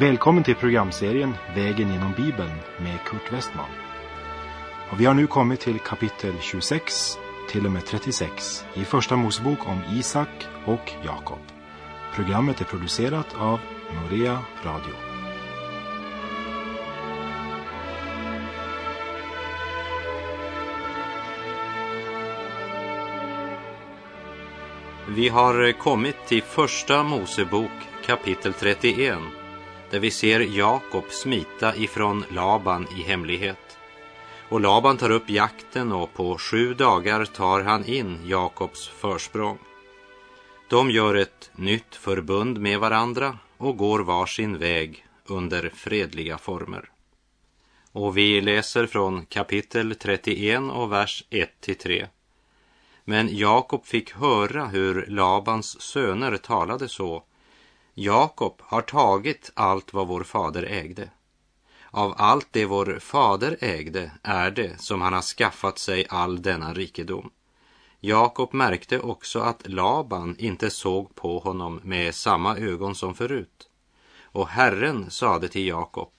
Välkommen till programserien Vägen genom Bibeln med Kurt Westman. Och vi har nu kommit till kapitel 26 till och med 36 i Första Mosebok om Isak och Jakob. Programmet är producerat av Norea Radio. Vi har kommit till Första Mosebok kapitel 31 där vi ser Jakob smita ifrån Laban i hemlighet. Och Laban tar upp jakten och på sju dagar tar han in Jakobs försprång. De gör ett nytt förbund med varandra och går var sin väg under fredliga former. Och vi läser från kapitel 31 och vers 1 till 3. Men Jakob fick höra hur Labans söner talade så. Jakob har tagit allt vad vår fader ägde. Av allt det vår fader ägde är det som han har skaffat sig all denna rikedom. Jakob märkte också att Laban inte såg på honom med samma ögon som förut. Och Herren sade till Jakob,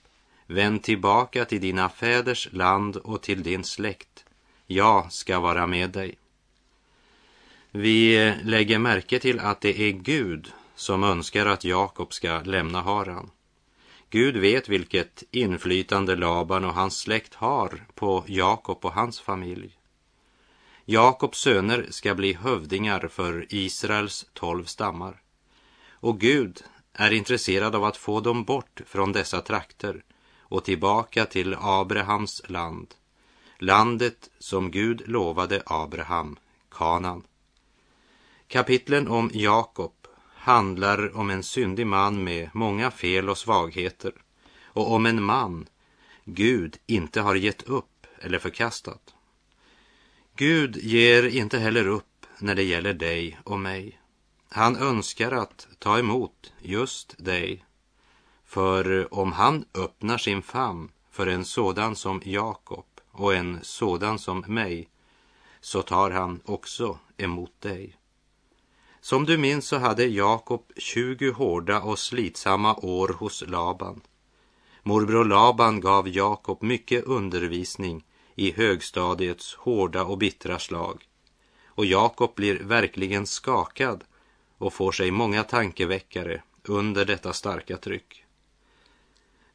vänd tillbaka till dina fäders land och till din släkt. Jag ska vara med dig. Vi lägger märke till att det är Gud som önskar att Jakob ska lämna Haran. Gud vet vilket inflytande Laban och hans släkt har på Jakob och hans familj. Jakobs söner ska bli hövdingar för Israels tolv stammar. Och Gud är intresserad av att få dem bort från dessa trakter och tillbaka till Abrahams land, landet som Gud lovade Abraham, Kanan. Kapitlen om Jakob handlar om en syndig man med många fel och svagheter och om en man Gud inte har gett upp eller förkastat. Gud ger inte heller upp när det gäller dig och mig. Han önskar att ta emot just dig. För om han öppnar sin famn för en sådan som Jakob och en sådan som mig så tar han också emot dig. Som du minns så hade Jakob 20 hårda och slitsamma år hos Laban. Morbror Laban gav Jakob mycket undervisning i högstadiets hårda och bittra slag. Och Jakob blir verkligen skakad och får sig många tankeväckare under detta starka tryck.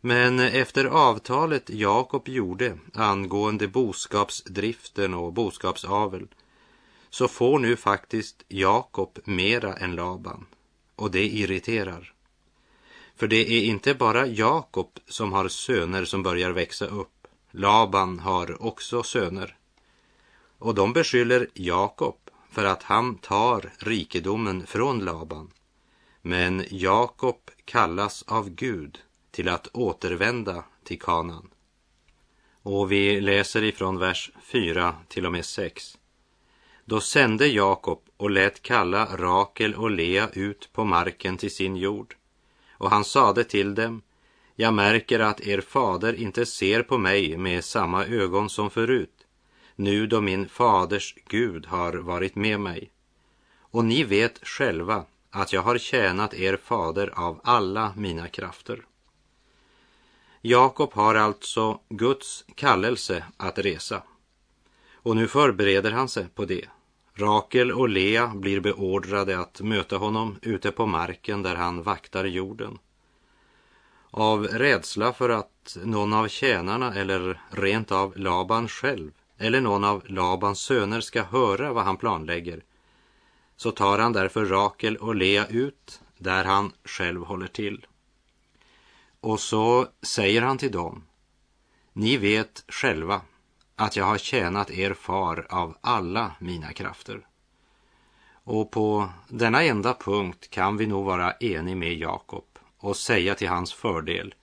Men efter avtalet Jakob gjorde angående boskapsdriften och boskapsavel så får nu faktiskt Jakob mera än Laban och det irriterar. För det är inte bara Jakob som har söner som börjar växa upp. Laban har också söner. Och de beskyller Jakob för att han tar rikedomen från Laban. Men Jakob kallas av Gud till att återvända till Kanan. Och vi läser ifrån vers 4 till och med 6. Då sände Jakob och lät kalla Rakel och Lea ut på marken till sin jord. Och han sade till dem, jag märker att er fader inte ser på mig med samma ögon som förut, nu då min faders Gud har varit med mig. Och ni vet själva att jag har tjänat er fader av alla mina krafter. Jakob har alltså Guds kallelse att resa. Och nu förbereder han sig på det. Rakel och Lea blir beordrade att möta honom ute på marken där han vaktar jorden. Av rädsla för att någon av tjänarna eller rent av Laban själv eller någon av Labans söner ska höra vad han planlägger så tar han därför Rakel och Lea ut där han själv håller till. Och så säger han till dem, ni vet själva att jag har tjänat er far av alla mina krafter. Och på denna enda punkt kan vi nog vara enig med Jakob och säga till hans fördel,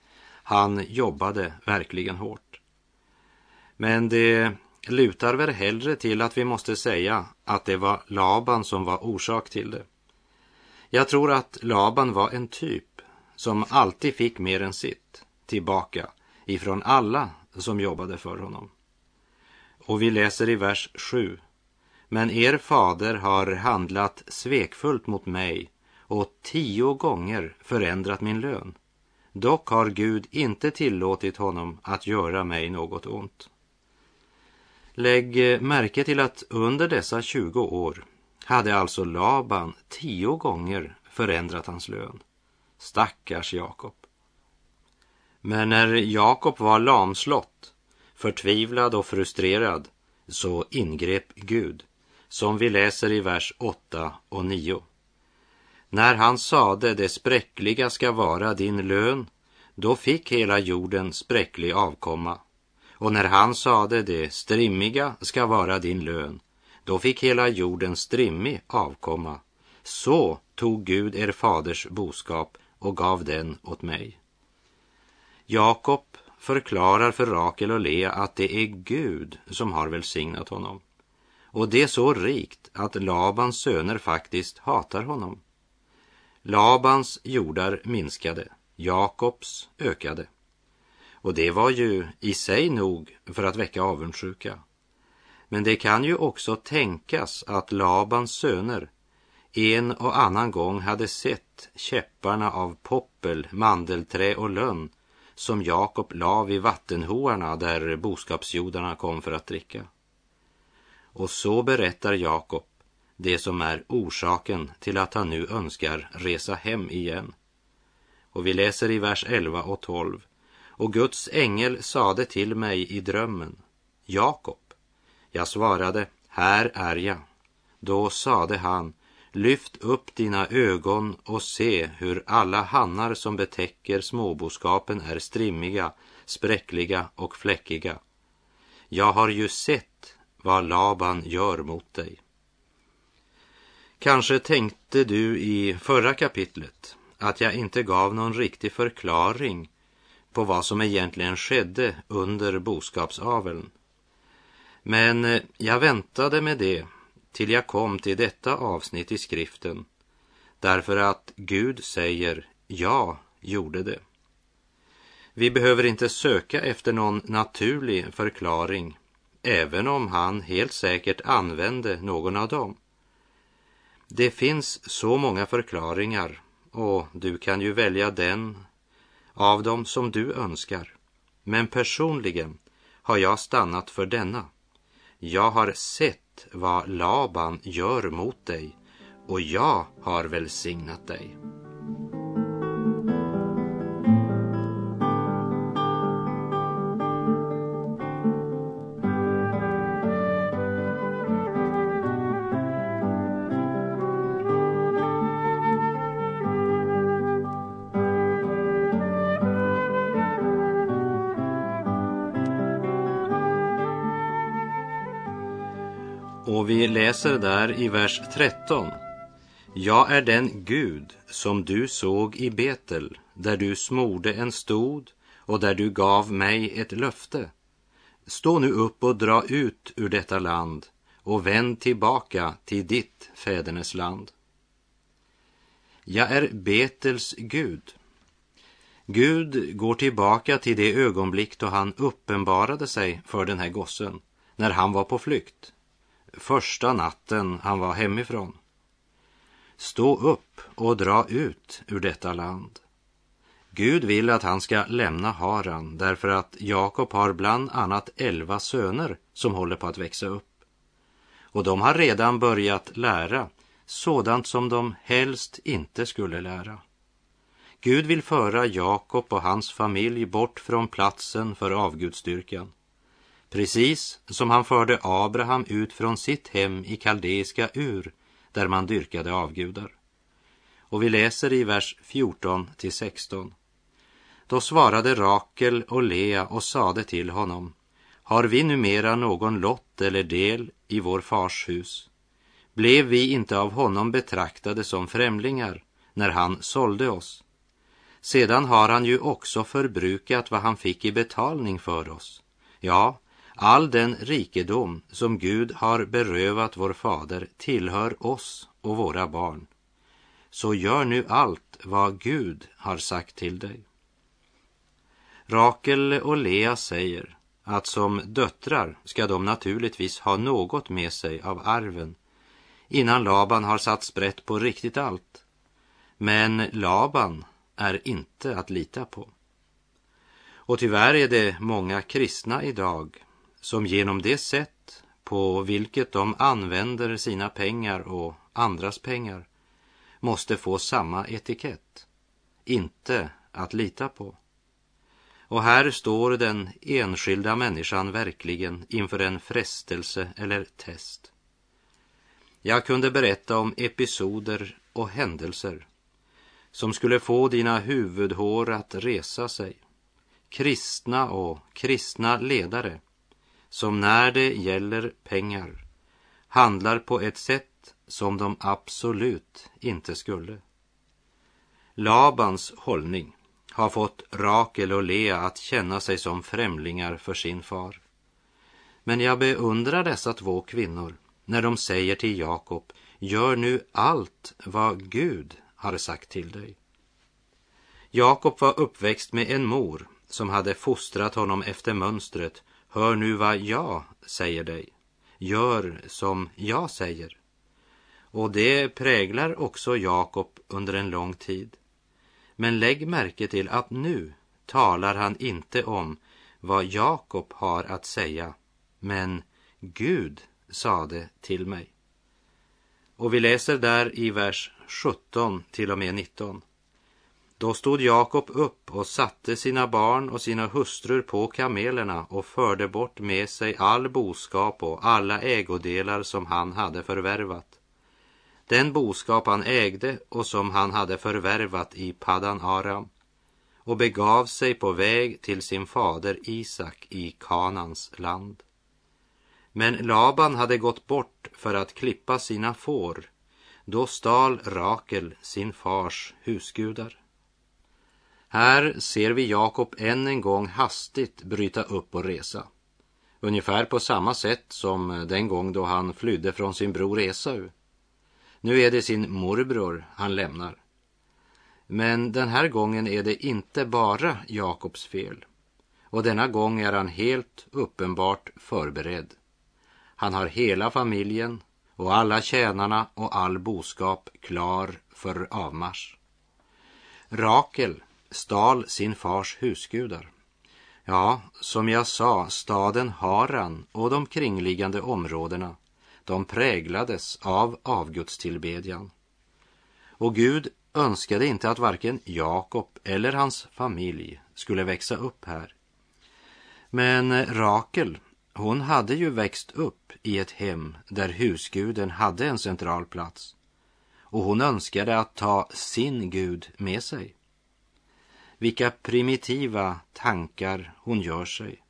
han jobbade verkligen hårt. Men det lutar väl hellre till att vi måste säga att det var Laban som var orsak till det. Jag tror att Laban var en typ som alltid fick mer än sitt tillbaka ifrån alla som jobbade för honom. Och vi läser i vers 7. Men er fader har handlat svekfullt mot mig och tio gånger förändrat min lön. Dock har Gud inte tillåtit honom att göra mig något ont. Lägg märke till att under dessa 20 år hade alltså Laban tio gånger förändrat hans lön. Stackars Jakob. Men när Jakob var lamslott, förtvivlad och frustrerad, så ingrep Gud, som vi läser i vers 8 och 9. När han sade det spräckliga ska vara din lön, då fick hela jorden spräcklig avkomma. Och när han sade det strimmiga ska vara din lön, då fick hela jorden strimmig avkomma. Så tog Gud er faders boskap och gav den åt mig. Jakob förklarar för Rakel och Lea att det är Gud som har välsignat honom. Och det är så rikt att Labans söner faktiskt hatar honom. Labans jordar minskade, Jakobs ökade. Och det var ju i sig nog för att väcka avundsjuka. Men det kan ju också tänkas att Labans söner en och annan gång hade sett käpparna av poppel, mandelträ och lönn som Jakob la vid vattenhoarna där boskapsjordarna kom för att dricka. Och så berättar Jakob det som är orsaken till att han nu önskar resa hem igen. Och vi läser i vers 11 och 12. Och Guds ängel sade till mig i drömmen, Jakob. Jag svarade, här är jag. Då sade han, lyft upp dina ögon och se hur alla hannar som betäcker småboskapen är strimmiga, spräckliga och fläckiga. Jag har ju sett vad Laban gör mot dig. Kanske tänkte du i förra kapitlet att jag inte gav någon riktig förklaring på vad som egentligen skedde under boskapsaveln. Men eh, jag väntade med det till jag kom till detta avsnitt i skriften därför att Gud säger ja, gjorde det. Vi behöver inte söka efter någon naturlig förklaring även om han helt säkert använde någon av dem. Det finns så många förklaringar och du kan ju välja den av dem som du önskar. Men personligen har jag stannat för denna. Jag har sett vad Laban gör mot dig och jag har välsignat dig. Vi läser där i vers 13. Jag är den Gud som du såg i Betel, där du smorde en stod och där du gav mig ett löfte. Stå nu upp och dra ut ur detta land och vänd tillbaka till ditt fädernesland. Jag är Betels Gud. Gud går tillbaka till det ögonblick då han uppenbarade sig för den här gossen, när han var på flykt första natten han var hemifrån. Stå upp och dra ut ur detta land. Gud vill att han ska lämna Haran därför att Jakob har bland annat elva söner som håller på att växa upp. Och de har redan börjat lära sådant som de helst inte skulle lära. Gud vill föra Jakob och hans familj bort från platsen för avgudstyrkan. Precis som han förde Abraham ut från sitt hem i kaldeiska Ur, där man dyrkade avgudar. Och vi läser i vers 14 till 16. Då svarade Rakel och Lea och sade till honom, har vi numera någon lott eller del i vår fars hus? Blev vi inte av honom betraktade som främlingar när han sålde oss? Sedan har han ju också förbrukat vad han fick i betalning för oss. Ja, All den rikedom som Gud har berövat vår fader tillhör oss och våra barn. Så gör nu allt vad Gud har sagt till dig. Rakel och Lea säger att som döttrar ska de naturligtvis ha något med sig av arven innan Laban har satt sprätt på riktigt allt. Men Laban är inte att lita på. Och tyvärr är det många kristna idag som genom det sätt på vilket de använder sina pengar och andras pengar måste få samma etikett. Inte att lita på. Och här står den enskilda människan verkligen inför en frestelse eller test. Jag kunde berätta om episoder och händelser som skulle få dina huvudhår att resa sig. Kristna och kristna ledare som när det gäller pengar handlar på ett sätt som de absolut inte skulle. Labans hållning har fått Rakel och Lea att känna sig som främlingar för sin far. Men jag beundrar dessa två kvinnor när de säger till Jakob, gör nu allt vad Gud har sagt till dig. Jakob var uppväxt med en mor som hade fostrat honom efter mönstret, hör nu vad jag säger dig, gör som jag säger. Och det präglar också Jakob under en lång tid. Men lägg märke till att nu talar han inte om vad Jakob har att säga, men Gud sade till mig. Och vi läser där i vers 17 till och med 19. Då stod Jakob upp och satte sina barn och sina hustrur på kamelerna och förde bort med sig all boskap och alla ägodelar som han hade förvärvat den boskap han ägde och som han hade förvärvat i Paddan Aram och begav sig på väg till sin fader Isak i Kanans land. Men Laban hade gått bort för att klippa sina får. Då stal Rakel sin fars husgudar. Här ser vi Jakob än en gång hastigt bryta upp och resa. Ungefär på samma sätt som den gång då han flydde från sin bror Esau. Nu är det sin morbror han lämnar. Men den här gången är det inte bara Jakobs fel. Och denna gång är han helt uppenbart förberedd. Han har hela familjen och alla tjänarna och all boskap klar för avmarsch. Rakel stal sin fars husgudar. Ja, som jag sa, staden Haran och de kringliggande områdena de präglades av avgudstillbedjan. Och Gud önskade inte att varken Jakob eller hans familj skulle växa upp här. Men Rakel, hon hade ju växt upp i ett hem där husguden hade en central plats. Och hon önskade att ta sin Gud med sig. Vilka primitiva tankar hon gör sig.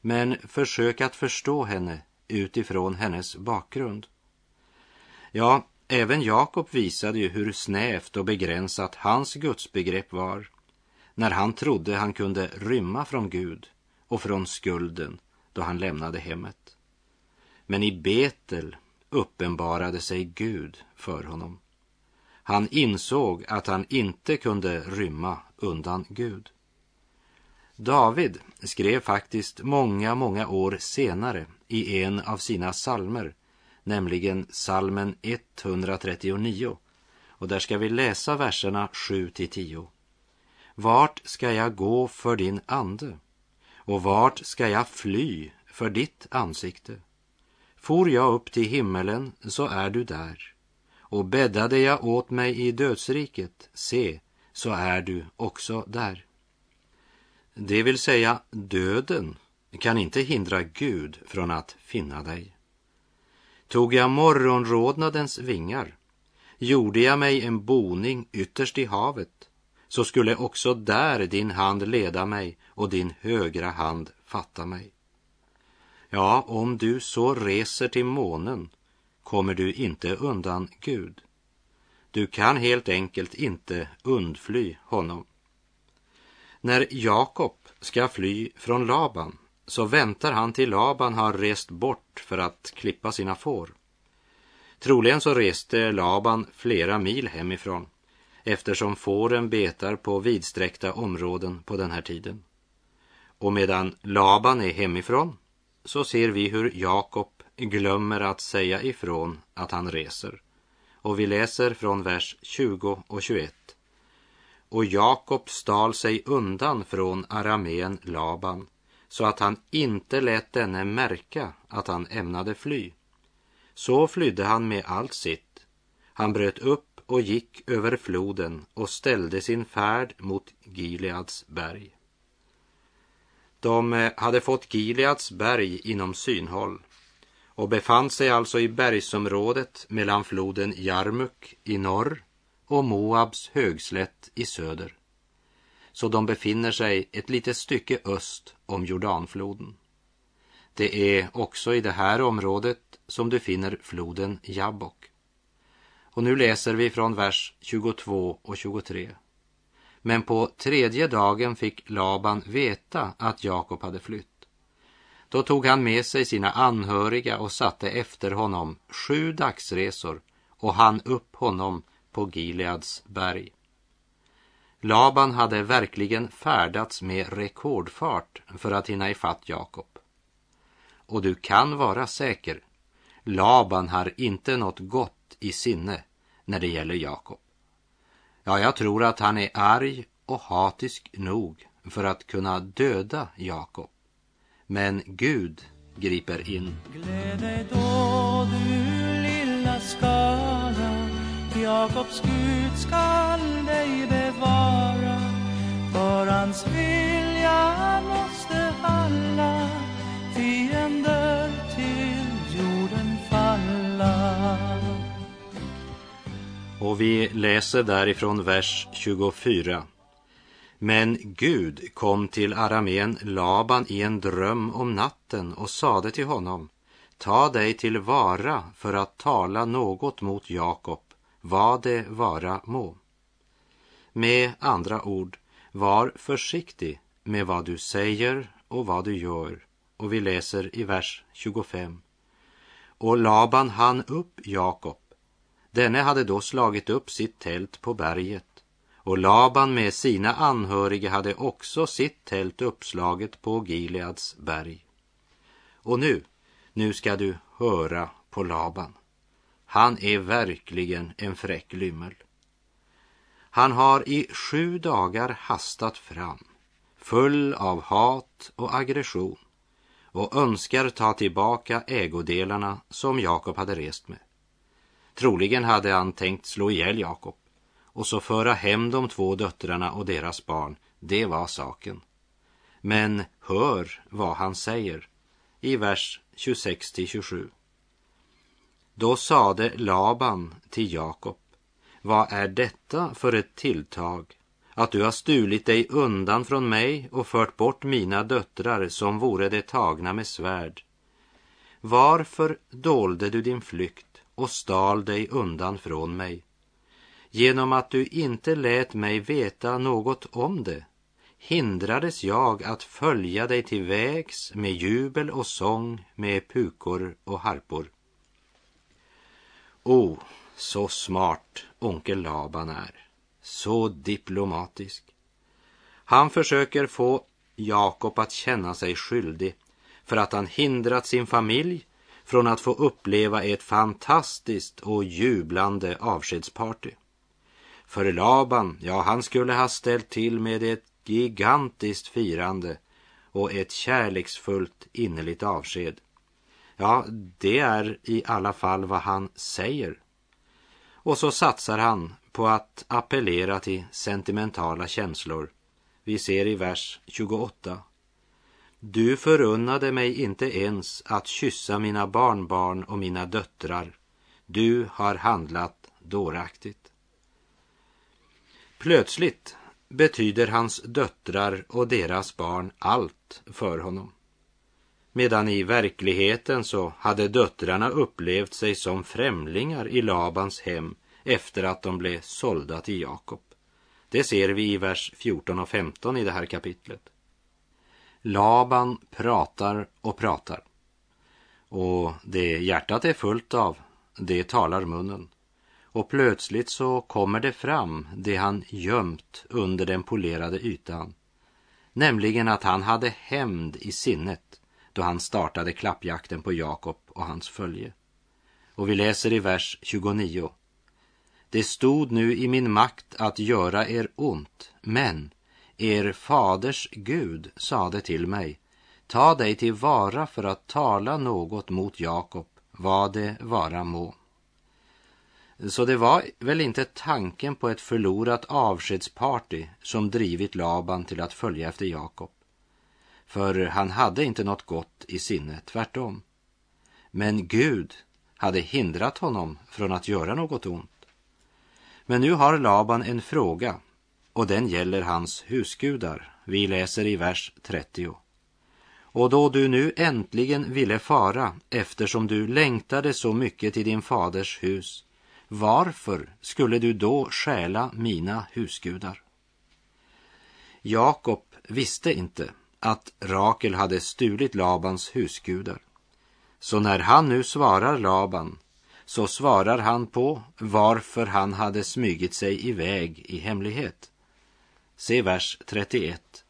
Men försök att förstå henne utifrån hennes bakgrund. Ja, även Jakob visade ju hur snävt och begränsat hans gudsbegrepp var när han trodde han kunde rymma från Gud och från skulden då han lämnade hemmet. Men i Betel uppenbarade sig Gud för honom. Han insåg att han inte kunde rymma undan Gud. David skrev faktiskt många, många år senare i en av sina salmer, nämligen salmen 139. Och där ska vi läsa verserna 7 till 10. Vart ska jag gå för din ande? Och vart ska jag fly för ditt ansikte? For jag upp till himmelen så är du där. Och bäddade jag åt mig i dödsriket, se, så är du också där. Det vill säga, döden kan inte hindra Gud från att finna dig. Tog jag morgonrodnadens vingar, gjorde jag mig en boning ytterst i havet, så skulle också där din hand leda mig och din högra hand fatta mig. Ja, om du så reser till månen kommer du inte undan Gud. Du kan helt enkelt inte undfly honom. När Jakob ska fly från Laban så väntar han till Laban har rest bort för att klippa sina får. Troligen så reste Laban flera mil hemifrån eftersom fåren betar på vidsträckta områden på den här tiden. Och medan Laban är hemifrån så ser vi hur Jakob glömmer att säga ifrån att han reser. Och vi läser från vers 20 och 21. och Jakob stal sig undan från aramén Laban så att han inte lät denne märka att han ämnade fly. Så flydde han med allt sitt. Han bröt upp och gick över floden och ställde sin färd mot Gileads berg. De eh, hade fått Gileads berg inom synhåll och befann sig alltså i bergsområdet mellan floden Jarmuk i norr och Moabs högslätt i söder. Så de befinner sig ett litet stycke öst om Jordanfloden. Det är också i det här området som du finner floden Jabbok. Och nu läser vi från vers 22 och 23. Men på tredje dagen fick Laban veta att Jakob hade flytt. Då tog han med sig sina anhöriga och satte efter honom sju dagsresor och han upp honom på Gileads berg. Laban hade verkligen färdats med rekordfart för att hinna ifatt Jakob. Och du kan vara säker, Laban har inte något gott i sinne när det gäller Jakob. Ja, jag tror att han är arg och hatisk nog för att kunna döda Jakob. Men Gud griper in. Gläd dig då du lilla skara Jakobs Gud skall dig bevara För hans vilja måste alla fiender till jorden falla Och vi läser därifrån vers 24. Men Gud kom till aramén Laban i en dröm om natten och sade till honom Ta dig till vara för att tala något mot Jakob, vad det vara må. Med andra ord, var försiktig med vad du säger och vad du gör. Och vi läser i vers 25. Och Laban hann upp Jakob. Denne hade då slagit upp sitt tält på berget och Laban med sina anhöriga hade också sitt tält uppslaget på Gileads berg. Och nu, nu ska du höra på Laban. Han är verkligen en fräck lymmel. Han har i sju dagar hastat fram, full av hat och aggression och önskar ta tillbaka ägodelarna som Jakob hade rest med. Troligen hade han tänkt slå ihjäl Jakob och så föra hem de två döttrarna och deras barn, det var saken. Men hör vad han säger i vers 26 27. Då sade Laban till Jakob, vad är detta för ett tilltag att du har stulit dig undan från mig och fört bort mina döttrar som vore det tagna med svärd? Varför dolde du din flykt och stal dig undan från mig? Genom att du inte lät mig veta något om det hindrades jag att följa dig till vägs med jubel och sång, med pukor och harpor. O, oh, så smart onkel Laban är, så diplomatisk. Han försöker få Jakob att känna sig skyldig för att han hindrat sin familj från att få uppleva ett fantastiskt och jublande avskedsparty. För Laban, ja, han skulle ha ställt till med ett gigantiskt firande och ett kärleksfullt innerligt avsked. Ja, det är i alla fall vad han säger. Och så satsar han på att appellera till sentimentala känslor. Vi ser i vers 28. Du förunnade mig inte ens att kyssa mina barnbarn och mina döttrar. Du har handlat dåraktigt. Plötsligt betyder hans döttrar och deras barn allt för honom. Medan i verkligheten så hade döttrarna upplevt sig som främlingar i Labans hem efter att de blev sålda till Jakob. Det ser vi i vers 14 och 15 i det här kapitlet. Laban pratar och pratar. Och det hjärtat är fullt av, det talar munnen. Och plötsligt så kommer det fram det han gömt under den polerade ytan. Nämligen att han hade hämnd i sinnet då han startade klappjakten på Jakob och hans följe. Och vi läser i vers 29. det stod nu i min makt att göra er ont, men er faders Gud sade till mig, ta dig till vara för att tala något mot Jakob, vad det vara må. Så det var väl inte tanken på ett förlorat avskedsparty som drivit Laban till att följa efter Jakob. För han hade inte något gott i sinne, tvärtom. Men Gud hade hindrat honom från att göra något ont. Men nu har Laban en fråga och den gäller hans husgudar. Vi läser i vers 30. Och då du nu äntligen ville fara eftersom du längtade så mycket till din faders hus, varför skulle du då stjäla mina husgudar? Jakob visste inte att Rakel hade stulit Labans husgudar. Så när han nu svarar Laban så svarar han på varför han hade smygit sig iväg i hemlighet. Se vers 31.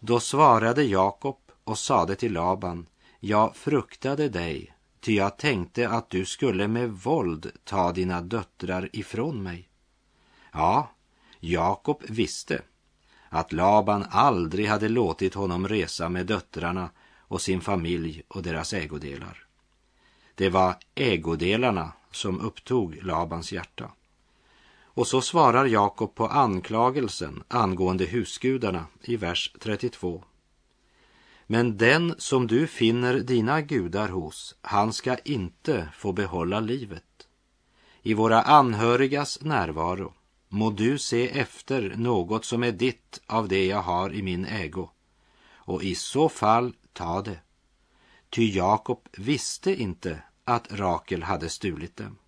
Då svarade Jakob och sade till Laban, jag fruktade dig, ty jag tänkte att du skulle med våld ta dina döttrar ifrån mig. Ja, Jakob visste att Laban aldrig hade låtit honom resa med döttrarna och sin familj och deras ägodelar. Det var ägodelarna som upptog Labans hjärta. Och så svarar Jakob på anklagelsen angående husgudarna i vers 32. Men den som du finner dina gudar hos, han ska inte få behålla livet. I våra anhörigas närvaro må du se efter något som är ditt av det jag har i min ägo, och i så fall ta det. Ty Jakob visste inte att Rakel hade stulit dem.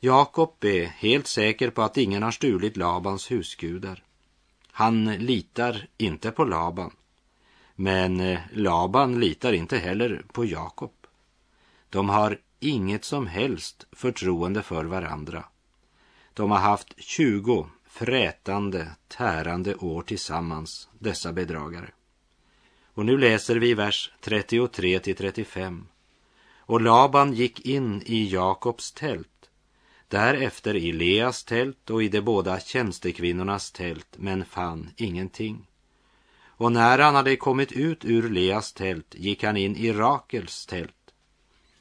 Jakob är helt säker på att ingen har stulit Labans husgudar. Han litar inte på Laban. Men eh, Laban litar inte heller på Jakob. De har inget som helst förtroende för varandra. De har haft tjugo frätande, tärande år tillsammans, dessa bedragare. Och nu läser vi vers 33 till 35. Och Laban gick in i Jakobs tält därefter i Leas tält och i de båda tjänstekvinnornas tält, men fann ingenting. Och när han hade kommit ut ur Leas tält gick han in i Rakels tält.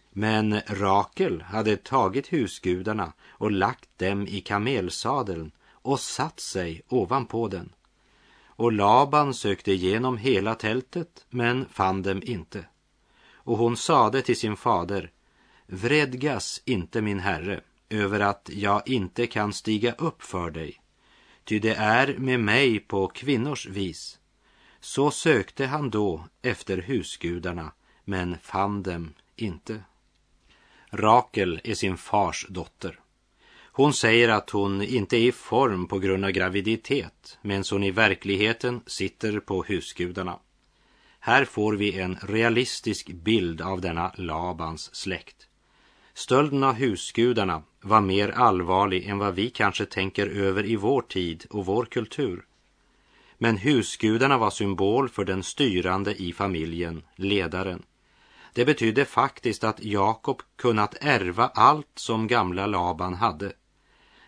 Men Rakel hade tagit husgudarna och lagt dem i kamelsadeln och satt sig ovanpå den. Och Laban sökte igenom hela tältet, men fann dem inte. Och hon sade till sin fader, Vredgas inte min herre, över att jag inte kan stiga upp för dig, ty det är med mig på kvinnors vis. Så sökte han då efter husgudarna, men fann dem inte. Rakel är sin fars dotter. Hon säger att hon inte är i form på grund av graviditet, men hon i verkligheten sitter på husgudarna. Här får vi en realistisk bild av denna Labans släkt. Stölden av husgudarna var mer allvarlig än vad vi kanske tänker över i vår tid och vår kultur. Men husgudarna var symbol för den styrande i familjen, ledaren. Det betydde faktiskt att Jakob kunnat ärva allt som gamla Laban hade.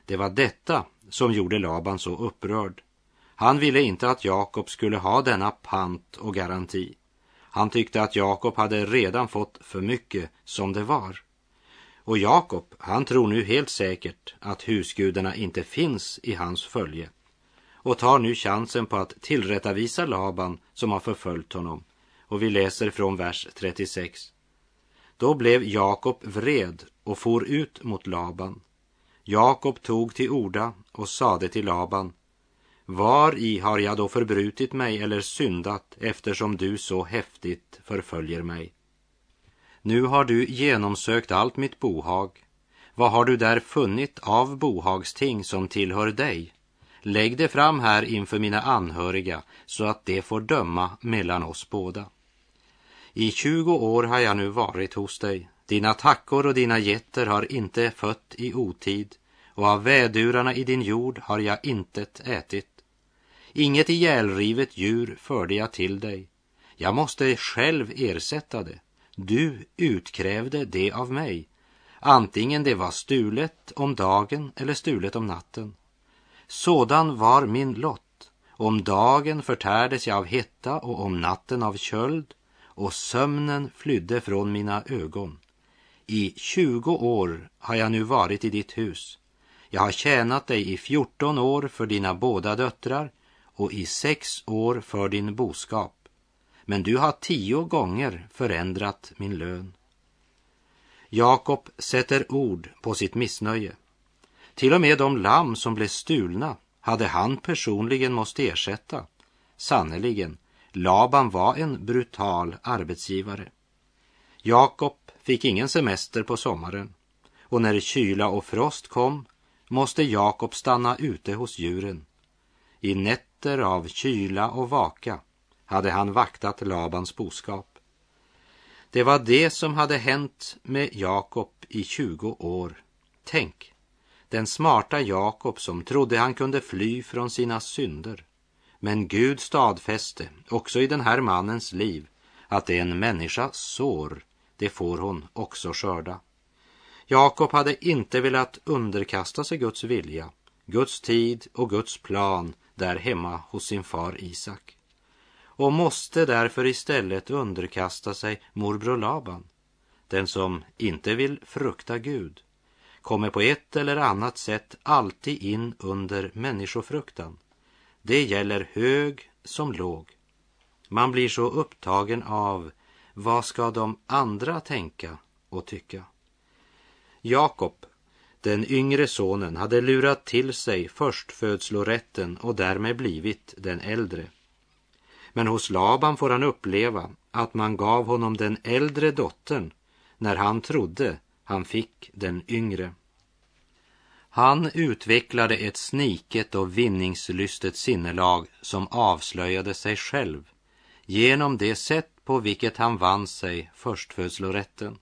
Det var detta som gjorde Laban så upprörd. Han ville inte att Jakob skulle ha denna pant och garanti. Han tyckte att Jakob hade redan fått för mycket som det var. Och Jakob, han tror nu helt säkert att husgudarna inte finns i hans följe och tar nu chansen på att tillrättavisa Laban som har förföljt honom. Och vi läser från vers 36. Då blev Jakob vred och for ut mot Laban. Jakob tog till orda och sade till Laban. Var i har jag då förbrutit mig eller syndat eftersom du så häftigt förföljer mig? Nu har du genomsökt allt mitt bohag. Vad har du där funnit av bohagsting som tillhör dig? Lägg det fram här inför mina anhöriga så att de får döma mellan oss båda. I tjugo år har jag nu varit hos dig. Dina tackor och dina getter har inte fött i otid och av vädurarna i din jord har jag intet ätit. Inget ihjälrivet djur förde jag till dig. Jag måste själv ersätta det. Du utkrävde det av mig. antingen det var stulet om dagen eller stulet om natten. Sådan var min lott. Om dagen förtärdes jag av hetta och om natten av köld och sömnen flydde från mina ögon. I tjugo år har jag nu varit i ditt hus. Jag har tjänat dig i fjorton år för dina båda döttrar och i sex år för din boskap. Men du har tio gånger förändrat min lön. Jakob sätter ord på sitt missnöje. Till och med de lamm som blev stulna hade han personligen måste ersätta. Sannerligen, Laban var en brutal arbetsgivare. Jakob fick ingen semester på sommaren och när kyla och frost kom måste Jakob stanna ute hos djuren. I nätter av kyla och vaka hade han vaktat Labans boskap. Det var det som hade hänt med Jakob i 20 år. Tänk, den smarta Jakob som trodde han kunde fly från sina synder. Men Gud stadfäste också i den här mannens liv att det är en människa sår, det får hon också skörda. Jakob hade inte velat underkasta sig Guds vilja, Guds tid och Guds plan där hemma hos sin far Isak och måste därför istället underkasta sig morbror Laban. Den som inte vill frukta Gud kommer på ett eller annat sätt alltid in under människofruktan. Det gäller hög som låg. Man blir så upptagen av vad ska de andra tänka och tycka? Jakob, den yngre sonen, hade lurat till sig förstfödslorätten och därmed blivit den äldre. Men hos Laban får han uppleva att man gav honom den äldre dottern när han trodde han fick den yngre. Han utvecklade ett sniket och vinningslystet sinnelag som avslöjade sig själv genom det sätt på vilket han vann sig förstfödslorätten.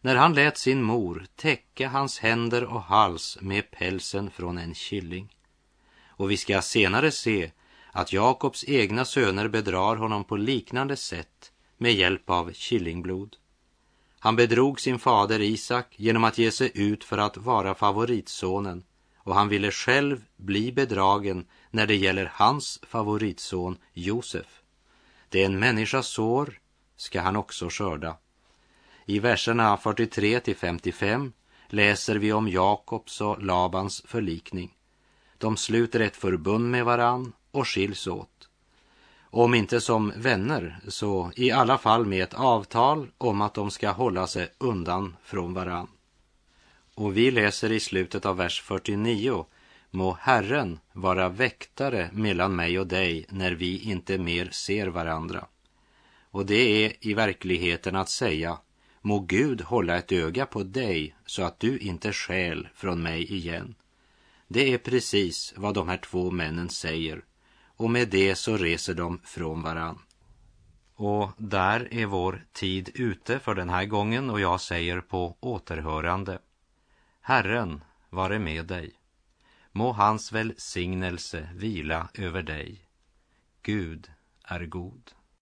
När han lät sin mor täcka hans händer och hals med pälsen från en killing. Och vi ska senare se att Jakobs egna söner bedrar honom på liknande sätt med hjälp av killingblod. Han bedrog sin fader Isak genom att ge sig ut för att vara favoritsonen och han ville själv bli bedragen när det gäller hans favoritson Josef. Det är en människas sår ska han också skörda. I verserna 43 till 55 läser vi om Jakobs och Labans förlikning. De sluter ett förbund med varann och skiljs åt. Om inte som vänner så i alla fall med ett avtal om att de ska hålla sig undan från varann. Och vi läser i slutet av vers 49 Må Herren vara väktare mellan mig och dig när vi inte mer ser varandra. Och det är i verkligheten att säga Må Gud hålla ett öga på dig så att du inte skäl från mig igen. Det är precis vad de här två männen säger och med det så reser de från varann. Och där är vår tid ute för den här gången och jag säger på återhörande. Herren vare med dig. Må hans välsignelse vila över dig. Gud är god.